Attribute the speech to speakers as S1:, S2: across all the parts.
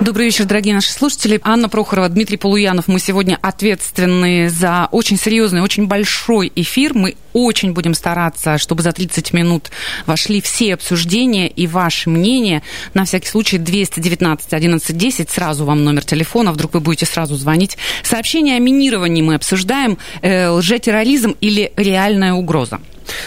S1: Добрый вечер, дорогие наши слушатели. Анна Прохорова, Дмитрий Полуянов. Мы сегодня ответственны за очень серьезный, очень большой эфир. Мы очень будем стараться, чтобы за 30 минут вошли все обсуждения и ваши мнения. На всякий случай 219 11 10. Сразу вам номер телефона. Вдруг вы будете сразу звонить. Сообщение о минировании мы обсуждаем. Э, лжетерроризм или реальная угроза?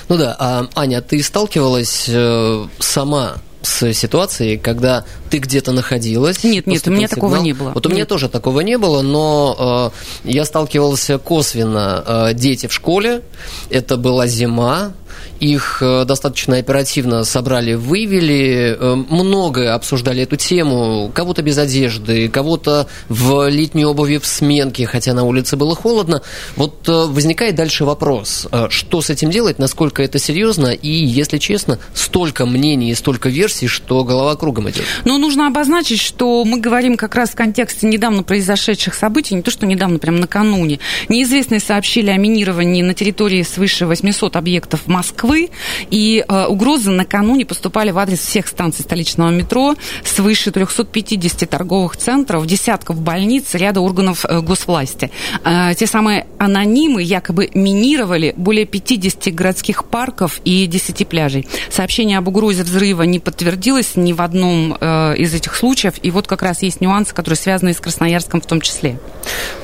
S2: Ну да, а, Аня, ты сталкивалась э, сама с ситуацией, когда ты где-то находилась.
S1: Нет, нет, у меня сигнал. такого не было.
S2: Вот у меня тоже такого не было, но э, я сталкивался косвенно. Э, дети в школе, это была зима, их э, достаточно оперативно собрали, вывели, э, много обсуждали эту тему, кого-то без одежды, кого-то в летней обуви в сменке, хотя на улице было холодно. Вот э, возникает дальше вопрос, что с этим делать, насколько это серьезно, и, если честно, столько мнений и столько версий, что голова кругом идет.
S1: Но нужно обозначить, что мы говорим как раз в контексте недавно произошедших событий, не то, что недавно, прям накануне. Неизвестные сообщили о минировании на территории свыше 800 объектов Москвы, Москвы, и э, угрозы накануне поступали в адрес всех станций столичного метро, свыше 350 торговых центров, десятков больниц, ряда органов э, госвласти. Э, те самые анонимы якобы минировали более 50 городских парков и 10 пляжей. Сообщение об угрозе взрыва не подтвердилось ни в одном э, из этих случаев, и вот как раз есть нюансы, которые связаны с Красноярском в том числе.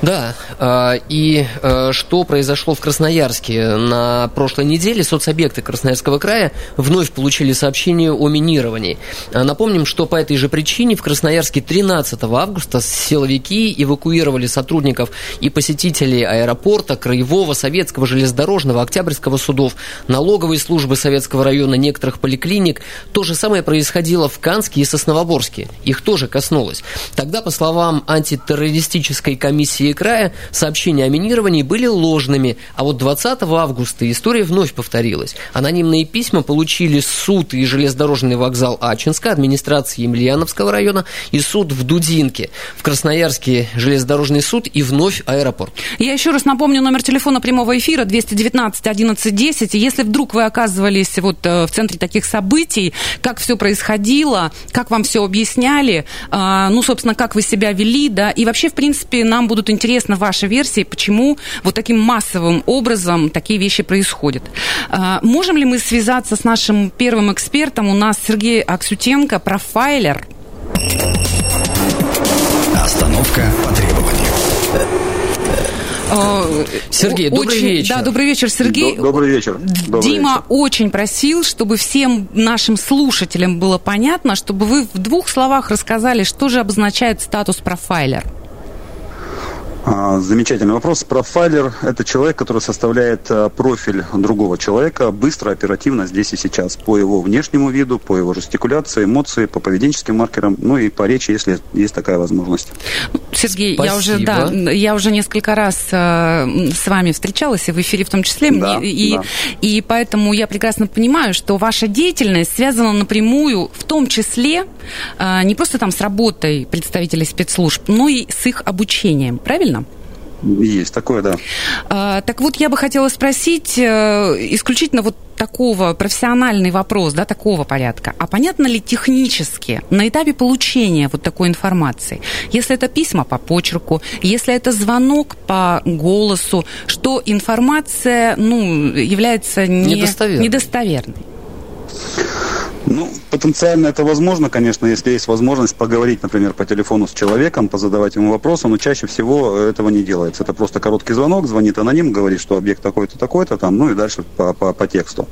S2: Да, э, и э, что произошло в Красноярске на прошлой неделе, соцобъект объекты Красноярского края вновь получили сообщение о минировании. А, напомним, что по этой же причине в Красноярске 13 августа силовики эвакуировали сотрудников и посетителей аэропорта, Краевого, Советского, Железнодорожного, Октябрьского судов, налоговой службы Советского района, некоторых поликлиник. То же самое происходило в Канске и Сосновоборске. Их тоже коснулось. Тогда, по словам антитеррористической комиссии края, сообщения о минировании были ложными, а вот 20 августа история вновь повторилась. Анонимные письма получили суд и железнодорожный вокзал Ачинска, администрации Емельяновского района и суд в Дудинке. В Красноярске железнодорожный суд и вновь аэропорт.
S1: Я еще раз напомню номер телефона прямого эфира 219 11 10. если вдруг вы оказывались вот э, в центре таких событий, как все происходило, как вам все объясняли, а, ну, собственно, как вы себя вели, да, и вообще, в принципе, нам будут интересны ваши версии, почему вот таким массовым образом такие вещи происходят. А, Можем ли мы связаться с нашим первым экспертом? У нас Сергей Аксютенко, профайлер.
S3: Остановка по требованию.
S1: А, Сергей, добрый очень, вечер. Да, добрый вечер, Сергей.
S4: Добрый вечер.
S1: Добрый Дима вечер. очень просил, чтобы всем нашим слушателям было понятно, чтобы вы в двух словах рассказали, что же обозначает статус профайлер.
S4: А, замечательный вопрос. Профайлер – это человек, который составляет а, профиль другого человека быстро, оперативно, здесь и сейчас, по его внешнему виду, по его жестикуляции, эмоции, по поведенческим маркерам, ну и по речи, если есть такая возможность.
S1: Сергей, я уже, да, я уже несколько раз э, с вами встречалась, и в эфире в том числе,
S4: да,
S1: и,
S4: да.
S1: и поэтому я прекрасно понимаю, что ваша деятельность связана напрямую, в том числе, э, не просто там с работой представителей спецслужб, но и с их обучением, правильно?
S4: Есть такое, да.
S1: А, так вот, я бы хотела спросить э, исключительно вот такого профессиональный вопрос, да, такого порядка. А понятно ли технически на этапе получения вот такой информации, если это письма по почерку, если это звонок по голосу, что информация, ну, является не... недостоверной? недостоверной?
S4: Ну, потенциально это возможно, конечно, если есть возможность поговорить, например, по телефону с человеком, позадавать ему вопросы, но чаще всего этого не делается. Это просто короткий звонок, звонит аноним, говорит, что объект такой-то, такой-то, там, ну и дальше по, по, по тексту.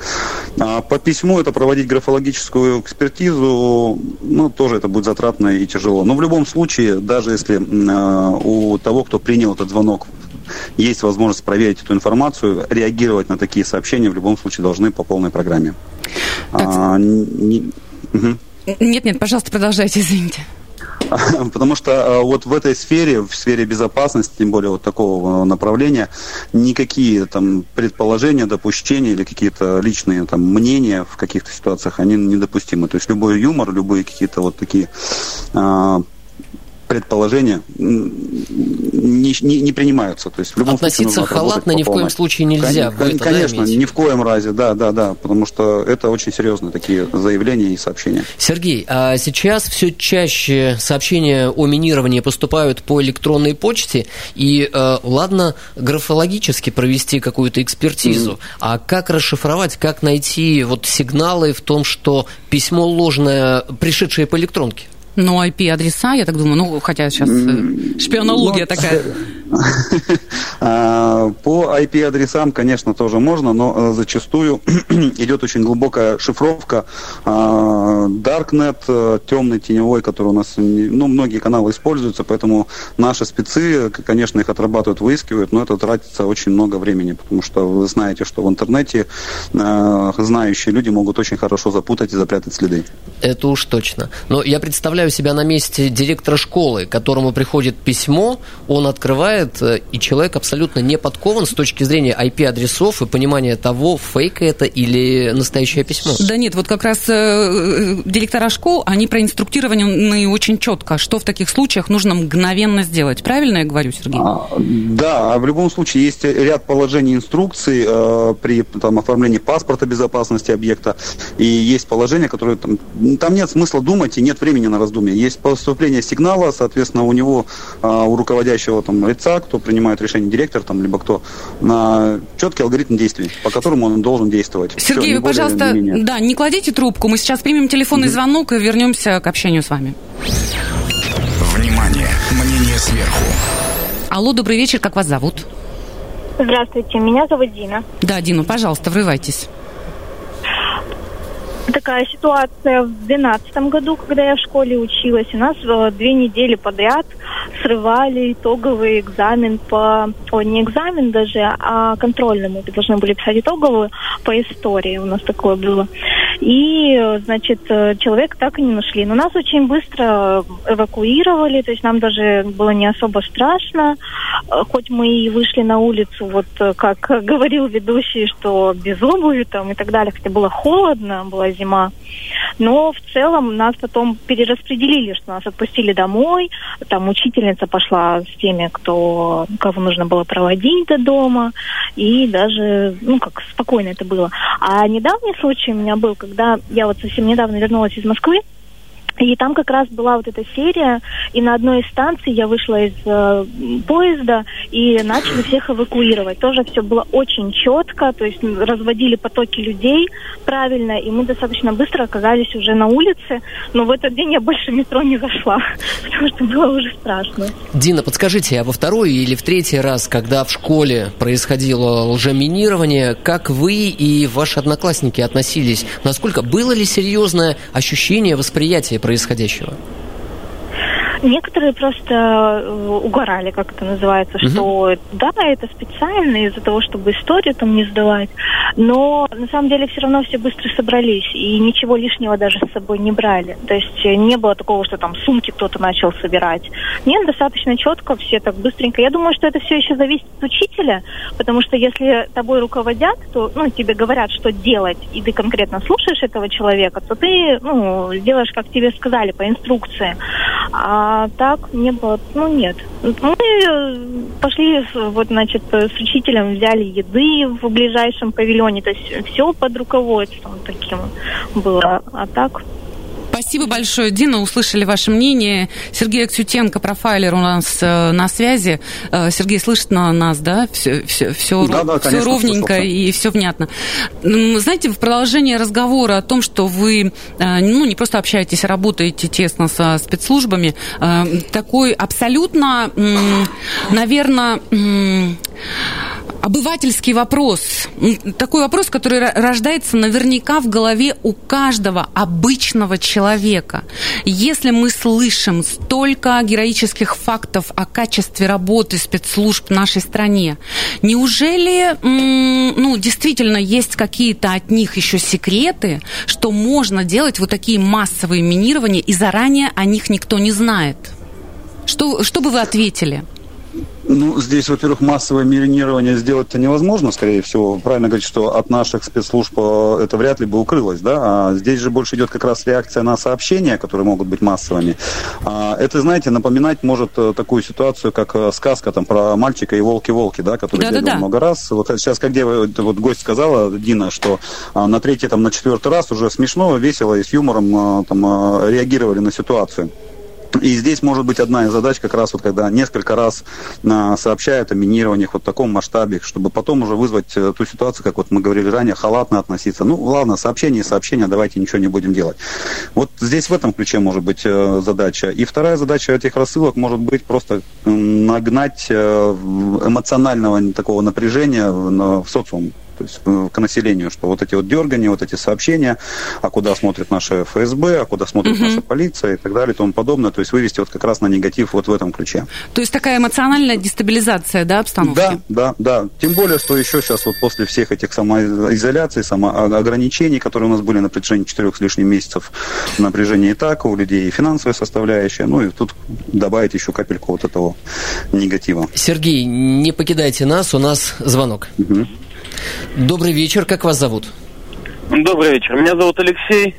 S4: А по письму это проводить графологическую экспертизу, ну, тоже это будет затратно и тяжело. Но в любом случае, даже если э, у того, кто принял этот звонок есть возможность проверить эту информацию, реагировать на такие сообщения в любом случае должны по полной программе.
S1: А, не, угу. Нет, нет, пожалуйста, продолжайте, извините.
S4: Потому что э, вот в этой сфере, в сфере безопасности, тем более вот такого направления, никакие там предположения, допущения или какие-то личные там мнения в каких-то ситуациях, они недопустимы. То есть любой юмор, любые какие-то вот такие а, предположения не, не, не принимаются. То есть в любом
S2: Относиться халатно ни в коем случае нельзя.
S4: Кон, это, конечно, да, ни в коем разе, да, да, да, потому что это очень серьезные такие заявления и сообщения.
S2: Сергей, а сейчас все чаще сообщения о минировании поступают по электронной почте, и э, ладно графологически провести какую-то экспертизу, mm. а как расшифровать, как найти вот сигналы в том, что письмо ложное, пришедшее по электронке?
S1: Ну, IP-адреса, я так думаю, ну, хотя сейчас э, шпионология ну, такая.
S4: А, по IP-адресам, конечно, тоже можно, но э, зачастую идет очень глубокая шифровка. А, Darknet, э, темный, теневой, который у нас, ну, многие каналы используются, поэтому наши спецы, конечно, их отрабатывают, выискивают, но это тратится очень много времени, потому что вы знаете, что в интернете знающие люди могут очень хорошо запутать и запрятать следы.
S2: Это уж точно. Но я представляю, представляю себя на месте директора школы, которому приходит письмо, он открывает, э, и человек абсолютно не подкован с точки зрения IP-адресов и понимания того, фейк это или настоящее письмо.
S1: Да нет, вот как раз э, э директора школ, они проинструктированы очень четко, что в таких случаях нужно мгновенно сделать. Правильно я говорю, Сергей? А,
S4: да, а в любом случае есть ряд положений инструкций э, при там, оформлении паспорта безопасности объекта, и есть положения, которые там, там нет смысла думать и нет времени на раз раздумья. Есть поступление сигнала, соответственно, у него, а, у руководящего там лица, кто принимает решение, директор там, либо кто, на четкий алгоритм действий, по которому он должен действовать.
S1: Сергей, Все, вы, пожалуйста, не да, не кладите трубку, мы сейчас примем телефонный mm звонок и вернемся к общению с вами.
S3: Внимание, мнение сверху.
S1: Алло, добрый вечер, как вас зовут?
S5: Здравствуйте, меня зовут Дина.
S1: Да, Дина, пожалуйста, врывайтесь
S5: такая ситуация в 2012 году, когда я в школе училась. У нас э, две недели подряд срывали итоговый экзамен по... О, не экзамен даже, а контрольному. Мы должны были писать итоговую по истории. У нас такое было. И, значит, э, человека так и не нашли. Но нас очень быстро эвакуировали, то есть нам даже было не особо страшно. Э, хоть мы и вышли на улицу, вот как говорил ведущий, что без обуви там и так далее, хотя было холодно, была зима. Но в целом нас потом перераспределили, что нас отпустили домой. Там учительница пошла с теми, кто, кого нужно было проводить до дома. И даже, ну, как спокойно это было. А недавний случай у меня был, когда я вот совсем недавно вернулась из Москвы, и там как раз была вот эта серия, и на одной из станций я вышла из э, поезда и начали всех эвакуировать. Тоже все было очень четко, то есть разводили потоки людей правильно, и мы достаточно быстро оказались уже на улице. Но в этот день я больше в метро не зашла, потому что было уже страшно.
S2: Дина, подскажите, а во второй или в третий раз, когда в школе происходило лжеминирование, как вы и ваши одноклассники относились? Насколько было ли серьезное ощущение восприятия происходящего?
S5: Некоторые просто э, угорали, как это называется, угу. что да, это специально из-за того, чтобы историю там не сдавать. Но на самом деле все равно все быстро собрались и ничего лишнего даже с собой не брали. То есть э, не было такого, что там сумки кто-то начал собирать. Нет, достаточно четко, все так быстренько. Я думаю, что это все еще зависит от учителя, потому что если тобой руководят, то ну, тебе говорят, что делать, и ты конкретно слушаешь этого человека, то ты ну, делаешь, как тебе сказали, по инструкции. А так не было, ну нет. Мы э, пошли, вот, значит, с учителем взяли еды в ближайшем павильоне, то есть все под руководством таким было. А так
S1: Спасибо большое, Дина. Услышали ваше мнение. Сергей Аксютенко, профайлер у нас э, на связи. Э, Сергей слышит на нас, да? Все, все, все, да, да, все ровненько слышался. и все внятно. Знаете, в продолжение разговора о том, что вы э, ну, не просто общаетесь, а работаете тесно со спецслужбами, такой абсолютно, наверное, обывательский вопрос. Такой вопрос, который рождается наверняка в голове у каждого обычного человека. Если мы слышим столько героических фактов о качестве работы спецслужб в нашей стране, неужели, ну, действительно есть какие-то от них еще секреты, что можно делать вот такие массовые минирования, и заранее о них никто не знает? Что, что бы вы ответили?
S4: Ну, здесь, во-первых, массовое минирование сделать-то невозможно, скорее всего. Правильно говорить, что от наших спецслужб э, это вряд ли бы укрылось, да? А здесь же больше идет как раз реакция на сообщения, которые могут быть массовыми. А это, знаете, напоминать может э, такую ситуацию, как э, сказка там про мальчика и волки-волки, да, который да, да, да. много раз. Вот сейчас, как где вот гость сказала, Дина, что а, на третий, там, на четвертый раз уже смешно, весело и с юмором там реагировали на ситуацию. И здесь может быть одна из задач, как раз вот когда несколько раз а, сообщают о минированиях вот в таком масштабе, чтобы потом уже вызвать э, ту ситуацию, как вот мы говорили ранее, халатно относиться. Ну, ладно, сообщение, сообщение, давайте ничего не будем делать. Вот здесь в этом ключе может быть э, задача. И вторая задача этих рассылок может быть просто нагнать э, эмоционального такого напряжения в социум то есть э, к населению, что вот эти вот дергания, вот эти сообщения, а куда смотрит наша ФСБ, а куда смотрит угу. наша полиция и так далее и тому подобное, то есть вывести вот как раз на негатив вот в этом ключе.
S1: То есть такая эмоциональная дестабилизация, да, обстановки?
S4: Да, да, да. Тем более, что еще сейчас вот после всех этих самоизоляций, самоограничений, которые у нас были на протяжении четырех с лишним месяцев, напряжение и так у людей, и финансовая составляющая, ну и тут добавить еще капельку вот этого негатива.
S2: Сергей, не покидайте нас, у нас звонок. Угу. Добрый вечер, как вас зовут?
S6: Добрый вечер, меня зовут Алексей.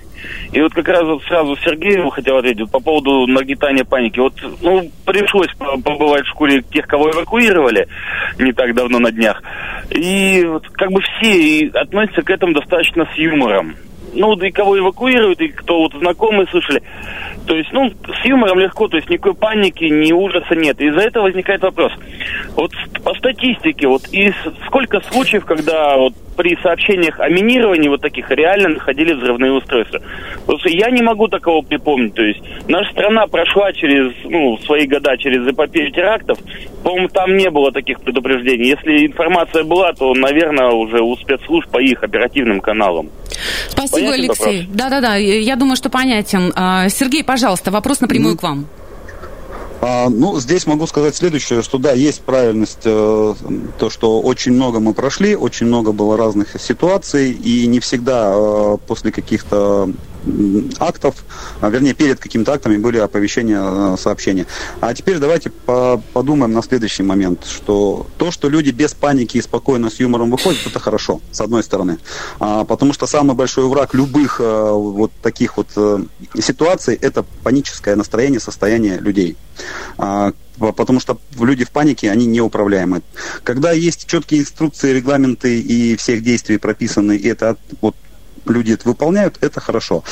S6: И вот как раз вот сразу Сергею хотел ответить по поводу нагнетания паники. Вот, ну, пришлось побывать в школе тех, кого эвакуировали не так давно на днях. И вот как бы все относятся к этому достаточно с юмором ну, и кого эвакуируют, и кто вот знакомые слышали. То есть, ну, с юмором легко, то есть никакой паники, ни ужаса нет. Из-за этого возникает вопрос. Вот по статистике, вот из сколько случаев, когда вот при сообщениях о минировании вот таких реально находили взрывные устройства. Просто я не могу такого припомнить. То есть наша страна прошла через, ну, свои года через эпопею терактов. По-моему, там не было таких предупреждений. Если информация была, то, наверное, уже у спецслужб по их оперативным каналам.
S1: Спасибо, понятен Алексей. Да-да-да, я думаю, что понятен. А, Сергей, пожалуйста, вопрос напрямую mm-hmm. к вам.
S4: А, ну, здесь могу сказать следующее, что да, есть правильность, э, то, что очень много мы прошли, очень много было разных ситуаций, и не всегда э, после каких-то актов, а, вернее, перед какими-то актами были оповещения, э, сообщения. А теперь давайте по подумаем на следующий момент, что то, что люди без паники и спокойно с юмором выходят, это хорошо, с одной стороны. А, потому что самый большой враг любых а, вот таких вот а, ситуаций – это паническое настроение, состояние людей. А, потому что люди в панике, они неуправляемы. Когда есть четкие инструкции, регламенты и всех действий прописаны, и это вот люди это выполняют, это хорошо.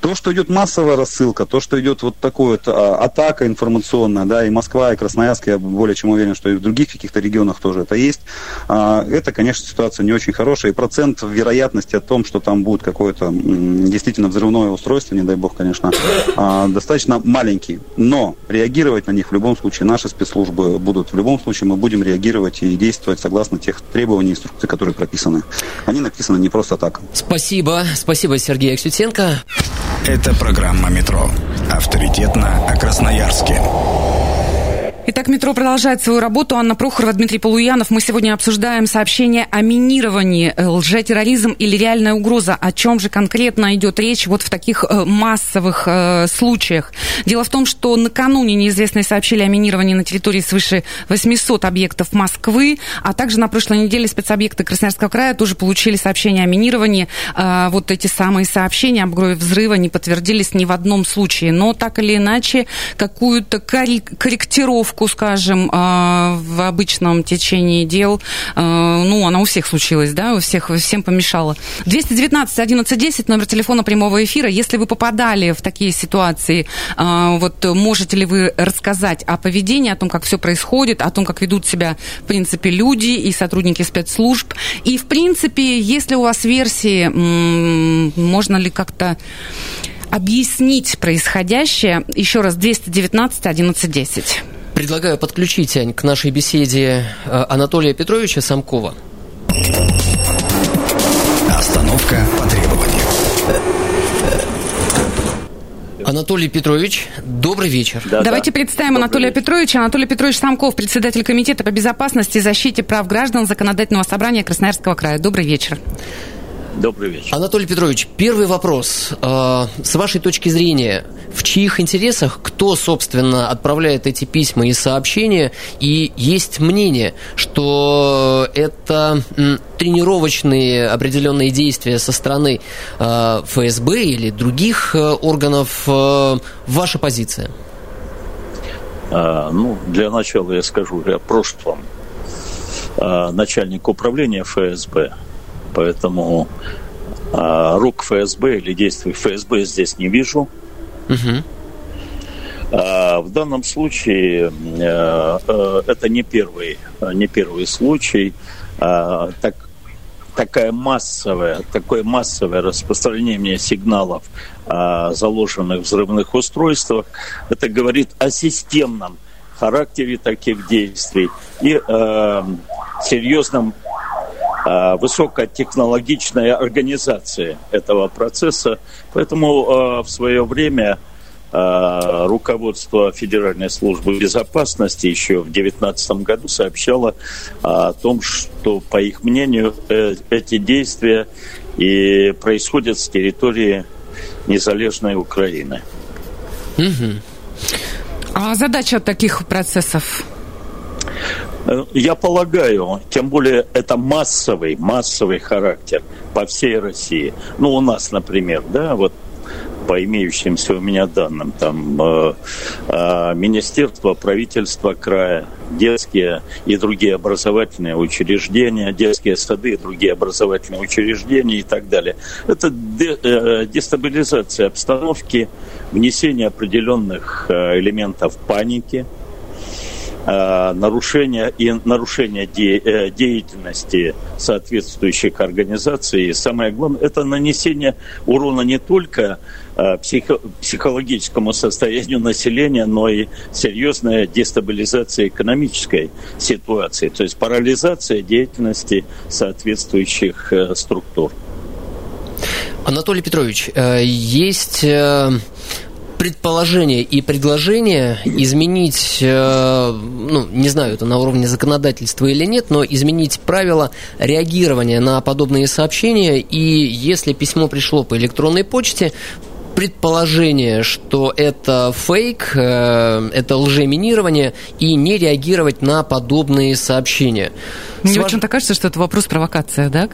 S4: То, что идет массовая рассылка, то, что идет вот такая вот а, атака информационная, да, и Москва, и Красноярск, я более чем уверен, что и в других каких-то регионах тоже это есть, а, это, конечно, ситуация не очень хорошая, и процент вероятности о том, что там будет какое-то действительно взрывное устройство, не дай бог, конечно, а, достаточно маленький. Но реагировать на них в любом случае наши спецслужбы будут. В любом случае мы будем реагировать и действовать согласно тех требований, инструкций, которые прописаны. Они написаны не просто так.
S2: Спасибо. Спасибо. Сергей Аксютенко.
S3: Это программа «Метро». Авторитетно о Красноярске.
S1: Итак, метро продолжает свою работу. Анна Прохорова, Дмитрий Полуянов. Мы сегодня обсуждаем сообщение о минировании, э, лжетерроризм или реальная угроза. О чем же конкретно идет речь вот в таких э, массовых э, случаях? Дело в том, что накануне неизвестные сообщили о минировании на территории свыше 800 объектов Москвы, а также на прошлой неделе спецобъекты Красноярского края тоже получили сообщение о минировании. Э, вот эти самые сообщения об угрозе взрыва не подтвердились ни в одном случае. Но так или иначе, какую-то корректировку ошибку, скажем, а, в обычном течении дел, а, ну, она у всех случилась, да, у всех, всем помешала. 219 11 10, номер телефона прямого эфира. Если вы попадали в такие ситуации, а, вот можете ли вы рассказать о поведении, о том, как все происходит, о том, как ведут себя, в принципе, люди и сотрудники спецслужб. И, в принципе, если у вас версии, можно ли как-то объяснить происходящее. Еще раз, 219 11 10.
S2: Предлагаю подключить, Ань, к нашей беседе э, Анатолия Петровича Самкова.
S3: Остановка по требованию.
S2: Анатолий Петрович, добрый вечер.
S1: Да, Давайте да. представим добрый Анатолия вечер. Петровича. Анатолий Петрович Самков, председатель Комитета по безопасности и защите прав граждан Законодательного собрания Красноярского края. Добрый вечер.
S7: Добрый вечер.
S2: Анатолий Петрович, первый вопрос. Э, с вашей точки зрения, в чьих интересах, кто, собственно, отправляет эти письма и сообщения? И есть мнение, что это тренировочные определенные действия со стороны э, ФСБ или других э, органов. Ваша позиция?
S7: А, ну, для начала я скажу о прошлом. А, начальник управления ФСБ Поэтому а, рук ФСБ или действий ФСБ здесь не вижу. Угу. А, в данном случае а, а, это не первый, не первый случай. А, так, такая массовая, такое массовое распространение сигналов о заложенных взрывных устройствах, это говорит о системном характере таких действий и э, серьезном высокотехнологичная организация этого процесса. Поэтому а, в свое время а, руководство Федеральной службы безопасности еще в 2019 году сообщало о том, что, по их мнению, э, эти действия и происходят с территории незалежной Украины.
S1: Угу. А задача таких процессов?
S7: Э, я полагаю, тем более это массовый, массовый характер по всей России. Ну, у нас, например, да, вот по имеющимся у меня данным, там э, э, министерство, правительство края, детские и другие образовательные учреждения, детские сады и другие образовательные учреждения и так далее. Это де, э, дестабилизация обстановки, внесение определенных э, элементов паники – нарушения и нарушения де, э, деятельности соответствующих организаций. И самое главное, это нанесение урона не только э, психо, психологическому состоянию населения, но и серьезная дестабилизация экономической ситуации, то есть парализация деятельности соответствующих структур.
S2: Анатолий Петрович, есть предположение и предложение изменить, э, ну, не знаю, это на уровне законодательства или нет, но изменить правила реагирования на подобные сообщения, и если письмо пришло по электронной почте, предположение, что это фейк, э, это лжеминирование, и не реагировать на подобные сообщения.
S1: Мне Сваж... почему-то кажется, что это вопрос провокация, да?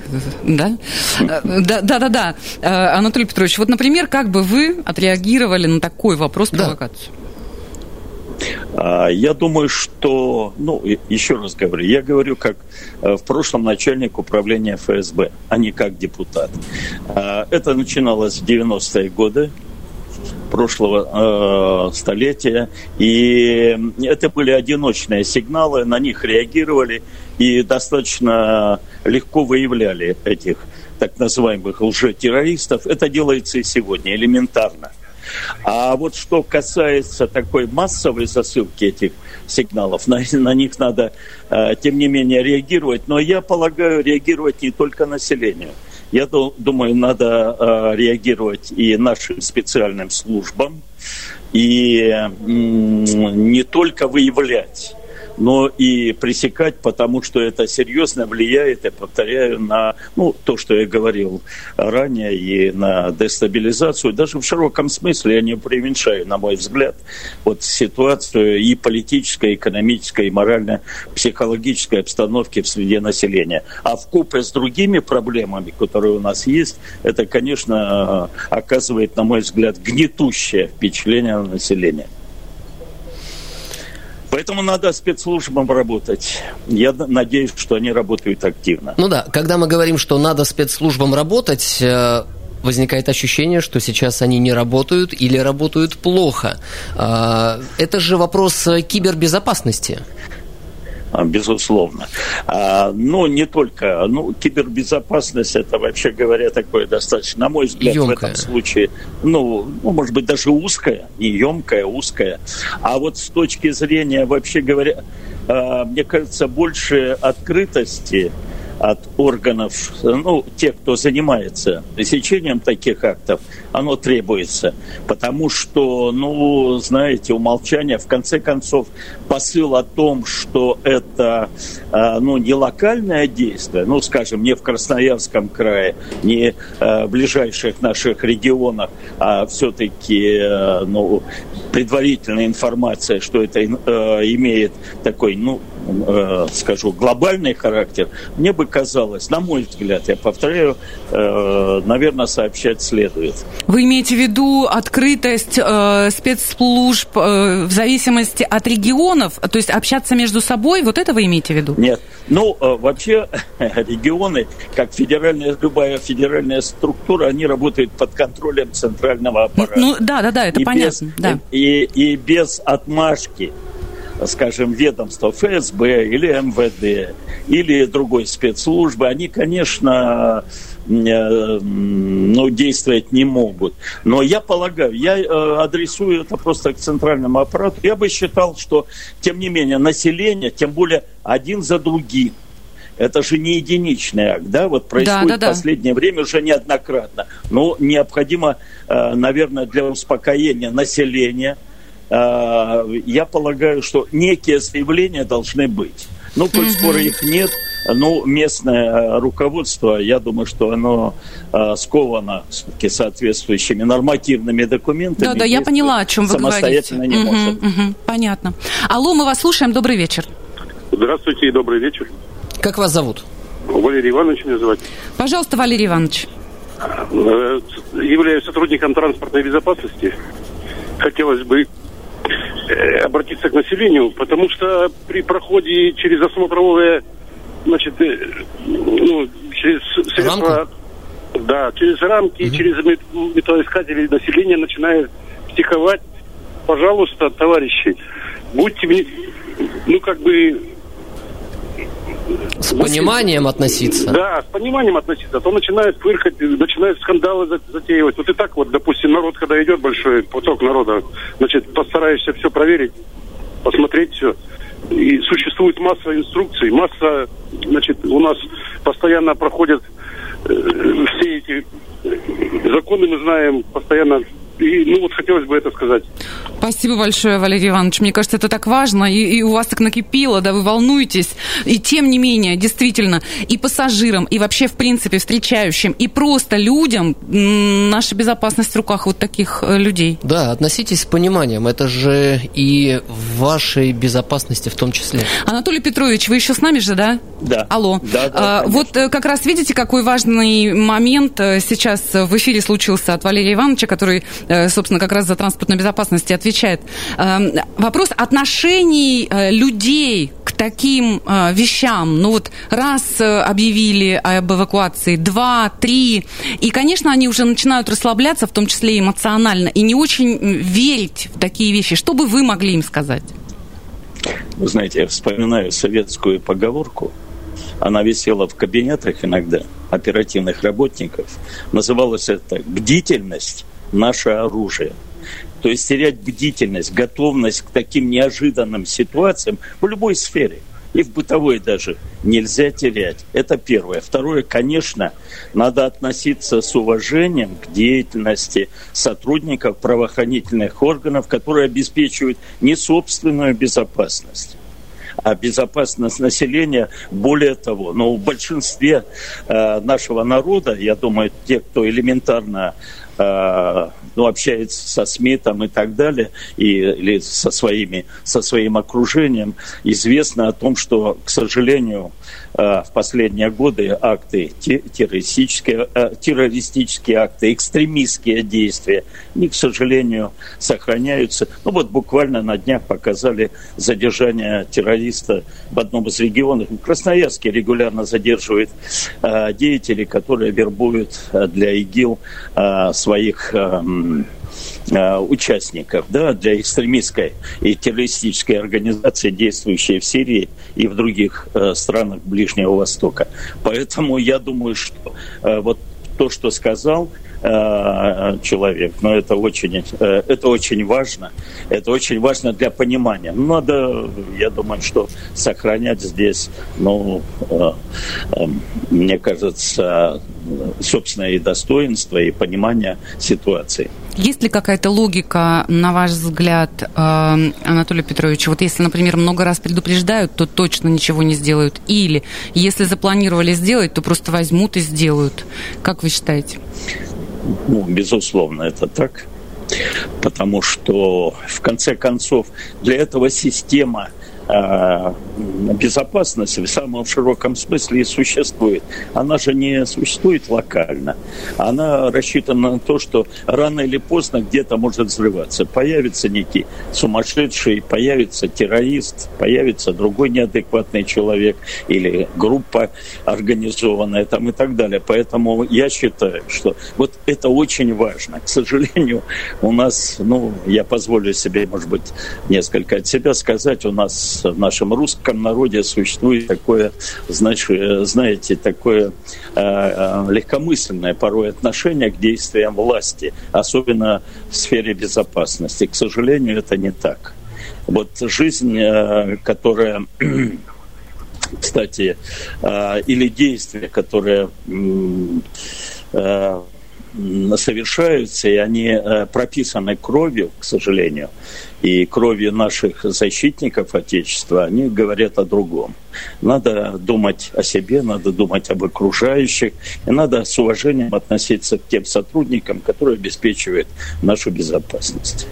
S1: Да? Э, да, да, да, да. Э, Анатолий Петрович, вот, например, как бы вы отреагировали на такой вопрос провокацию? Да.
S7: А, я думаю, что, ну, еще раз говорю, я говорю как э, в прошлом начальник управления ФСБ, а не как депутат. А, это начиналось в 90-е годы прошлого э, столетия. И это были одиночные сигналы, на них реагировали и достаточно легко выявляли этих так называемых лжетеррористов. Это делается и сегодня, элементарно. А вот что касается такой массовой засылки этих сигналов, на, на них надо, э, тем не менее, реагировать. Но я полагаю, реагировать не только населению. Я думаю, надо э, реагировать и нашим специальным службам, и не только выявлять но и пресекать, потому что это серьезно влияет, я повторяю, на ну, то, что я говорил ранее, и на дестабилизацию. Даже в широком смысле я не преуменьшаю, на мой взгляд, вот ситуацию и политической, и экономической, и морально-психологической обстановки в среде населения. А в купе с другими проблемами, которые у нас есть, это, конечно, оказывает, на мой взгляд, гнетущее впечатление на население. Поэтому надо спецслужбам работать. Я надеюсь, что они работают активно.
S2: Ну да, когда мы говорим, что надо спецслужбам работать, э, возникает ощущение, что сейчас они не работают или работают плохо. А, это же вопрос кибербезопасности.
S7: А, безусловно. А, но не только. Ну, кибербезопасность это, вообще говоря, такое достаточно, на мой взгляд, емкая. в этом случае, ну, ну, может быть, даже узкая, не емкая, узкая. А вот с точки зрения, вообще говоря, а, мне кажется, больше открытости от органов, ну, тех, кто занимается пресечением таких актов, оно требуется. Потому что, ну, знаете, умолчание, в конце концов, посыл о том, что это, а, ну, не локальное действие, ну, скажем, не в Красноярском крае, не а, в ближайших наших регионах, а все-таки, а, ну, предварительная информация, что это имеет такой, ну, э, скажу, глобальный характер, мне бы казалось, на мой взгляд, я повторяю, э, наверное, сообщать следует.
S1: Вы имеете в виду открытость э, спецслужб э, в зависимости от регионов, то есть общаться между собой, вот это вы имеете в виду?
S7: Нет. Ну, э, вообще регионы, как федеральная, любая федеральная структура, они работают под контролем центрального аппарата.
S1: Ну, да, да, да, это и понятно.
S7: Без,
S1: да.
S7: и, и без отмашки скажем, ведомства ФСБ или МВД или другой спецслужбы, они, конечно, э, ну, действовать не могут. Но я полагаю, я э, адресую это просто к центральному аппарату. Я бы считал, что, тем не менее, население, тем более один за другим, это же не единичный акт, да, вот происходит да, да, да. в последнее время уже неоднократно. Но необходимо, э, наверное, для успокоения населения – я полагаю, что некие заявления должны быть. Ну, коль mm скоро их нет, ну, местное руководство, я думаю, что оно э, сковано все-таки соответствующими нормативными документами.
S1: Да, да, я поняла, о чем вы
S7: самостоятельно
S1: говорите.
S7: не может.
S1: Угу, понятно. Алло, мы вас слушаем. Добрый вечер.
S8: Здравствуйте и добрый вечер.
S2: Как вас зовут?
S8: Валерий Иванович меня зовут.
S1: Пожалуйста, Валерий Иванович.
S8: Э, являюсь сотрудником транспортной безопасности. Хотелось бы Э, обратиться к населению, потому что при проходе через осмотровое, значит, э, ну, через средства, да, через рамки, угу. через металлоискатели население начинает психовать. Пожалуйста, товарищи, будьте, ну, как бы
S2: с пониманием относиться.
S8: Да, с пониманием относиться. А то начинают фыркать, начинают скандалы затеивать. Вот и так вот, допустим, народ, когда идет большой поток народа, значит, постараешься все проверить, посмотреть все. И существует масса инструкций, масса, значит, у нас постоянно проходят э, все эти законы, мы знаем, постоянно и, ну, вот хотелось бы это сказать.
S1: Спасибо большое, Валерий Иванович. Мне кажется, это так важно, и, и у вас так накипело, да, вы волнуетесь. И тем не менее, действительно, и пассажирам, и вообще, в принципе, встречающим, и просто людям наша безопасность в руках вот таких э, людей.
S2: Да, относитесь с пониманием. Это же и в вашей безопасности в том числе.
S1: Анатолий Петрович, вы еще с нами же, да?
S7: Да.
S1: Алло.
S7: Да, да,
S1: а, вот э, как раз видите, какой важный момент э, сейчас в эфире случился от Валерия Ивановича, который собственно, как раз за транспортную безопасность отвечает. Эм, вопрос отношений э, людей к таким э, вещам. Ну вот раз объявили об эвакуации, два, три, и, конечно, они уже начинают расслабляться, в том числе эмоционально, и не очень верить в такие вещи. Что бы вы могли им сказать?
S7: Вы знаете, я вспоминаю советскую поговорку, она висела в кабинетах иногда оперативных работников. Называлось это «бдительность наше оружие. То есть терять бдительность, готовность к таким неожиданным ситуациям в любой сфере. И в бытовой даже нельзя терять. Это первое. Второе, конечно, надо относиться с уважением к деятельности сотрудников правоохранительных органов, которые обеспечивают не собственную безопасность, а безопасность населения. Более того, но в большинстве э, нашего народа, я думаю, те, кто элементарно ну, общается со СМИ там и так далее, и, или со, своими, со своим окружением, известно о том, что, к сожалению, э, в последние годы акты террористические, э, террористические акты, экстремистские действия, они, к сожалению, сохраняются. Ну вот буквально на днях показали задержание террориста в одном из регионов. Красноярске регулярно задерживают деятелей, которые вербуют для ИГИЛ своих эм, э, участников да, для экстремистской и террористической организации, действующей в Сирии и в других э, странах Ближнего Востока. Поэтому я думаю, что э, вот то, что сказал э, человек, но это очень, э, это очень важно. Это очень важно для понимания. Надо, я думаю, что сохранять здесь, ну, э, э, мне кажется, собственное и достоинство, и понимание ситуации.
S1: Есть ли какая-то логика, на ваш взгляд, э, Анатолий Петрович, вот если, например, много раз предупреждают, то точно ничего не сделают, или если запланировали сделать, то просто возьмут и сделают. Как вы считаете?
S7: Ну, безусловно, это так. Потому что, в конце концов, для этого система – безопасность в самом широком смысле и существует. Она же не существует локально. Она рассчитана на то, что рано или поздно где-то может взрываться. Появится некий сумасшедший, появится террорист, появится другой неадекватный человек или группа организованная там и так далее. Поэтому я считаю, что вот это очень важно. К сожалению, у нас, ну, я позволю себе, может быть, несколько от себя сказать, у нас в нашем русском народе существует такое, значит, знаете, такое э, э, легкомысленное порой отношение к действиям власти, особенно в сфере безопасности. К сожалению, это не так. Вот жизнь, э, которая кстати, э, или действия, которые э, совершаются, и они прописаны кровью, к сожалению, и кровью наших защитников Отечества, они говорят о другом. Надо думать о себе, надо думать об окружающих, и надо с уважением относиться к тем сотрудникам, которые обеспечивают нашу безопасность.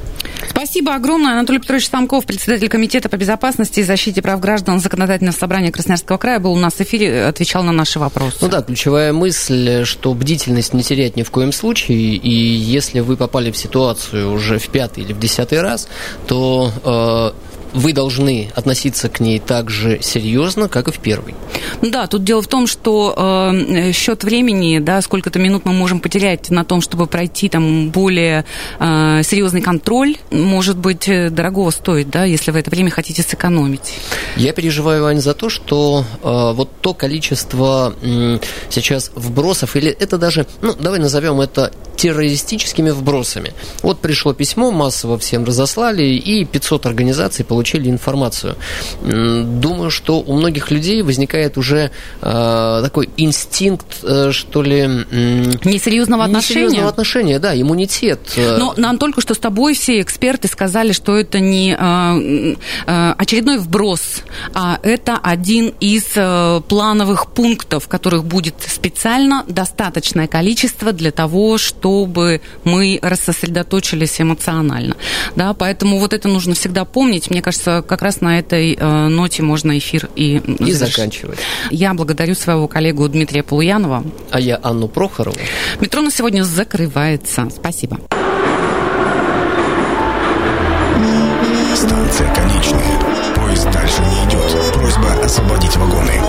S1: Спасибо огромное. Анатолий Петрович Самков, председатель Комитета по безопасности и защите прав граждан Законодательного собрания Красноярского края, был у нас в эфире, отвечал на наши вопросы.
S2: Ну да, ключевая мысль, что бдительность не терять ни в коем случае, и если вы попали в ситуацию уже в пятый или в десятый раз, то э, вы должны относиться к ней так же серьезно, как и в первый.
S1: Да, тут дело в том, что э, счет времени, да, сколько-то минут мы можем потерять на том, чтобы пройти там более э, серьезный контроль, может быть, э, дорогого стоит, да, если вы это время хотите сэкономить.
S2: Я переживаю, Вань, за то, что э, вот то количество э, сейчас вбросов, или это даже, ну, давай назовем это террористическими вбросами. Вот пришло письмо, массово всем разослали, и 500 организаций получили информацию. Думаю, что у многих людей возникает уже э, такой инстинкт, э, что ли...
S1: Э, несерьезного отношения?
S2: Несерьезного отношения, да, иммунитет.
S1: Но нам только что с тобой все эксперты сказали, что это не э, э, очередной вброс, а это один из э, плановых пунктов, которых будет специально достаточное количество для того, чтобы мы рассосредоточились эмоционально. Да, поэтому вот это нужно всегда помнить. Мне кажется, как раз на этой э, ноте можно эфир и,
S2: и заканчивать.
S1: Я благодарю своего коллегу Дмитрия Полуянова.
S2: А я Анну Прохорову.
S1: Метро на сегодня закрывается. Спасибо.
S3: Станция конечная. Поезд дальше не идет. Просьба освободить вагоны.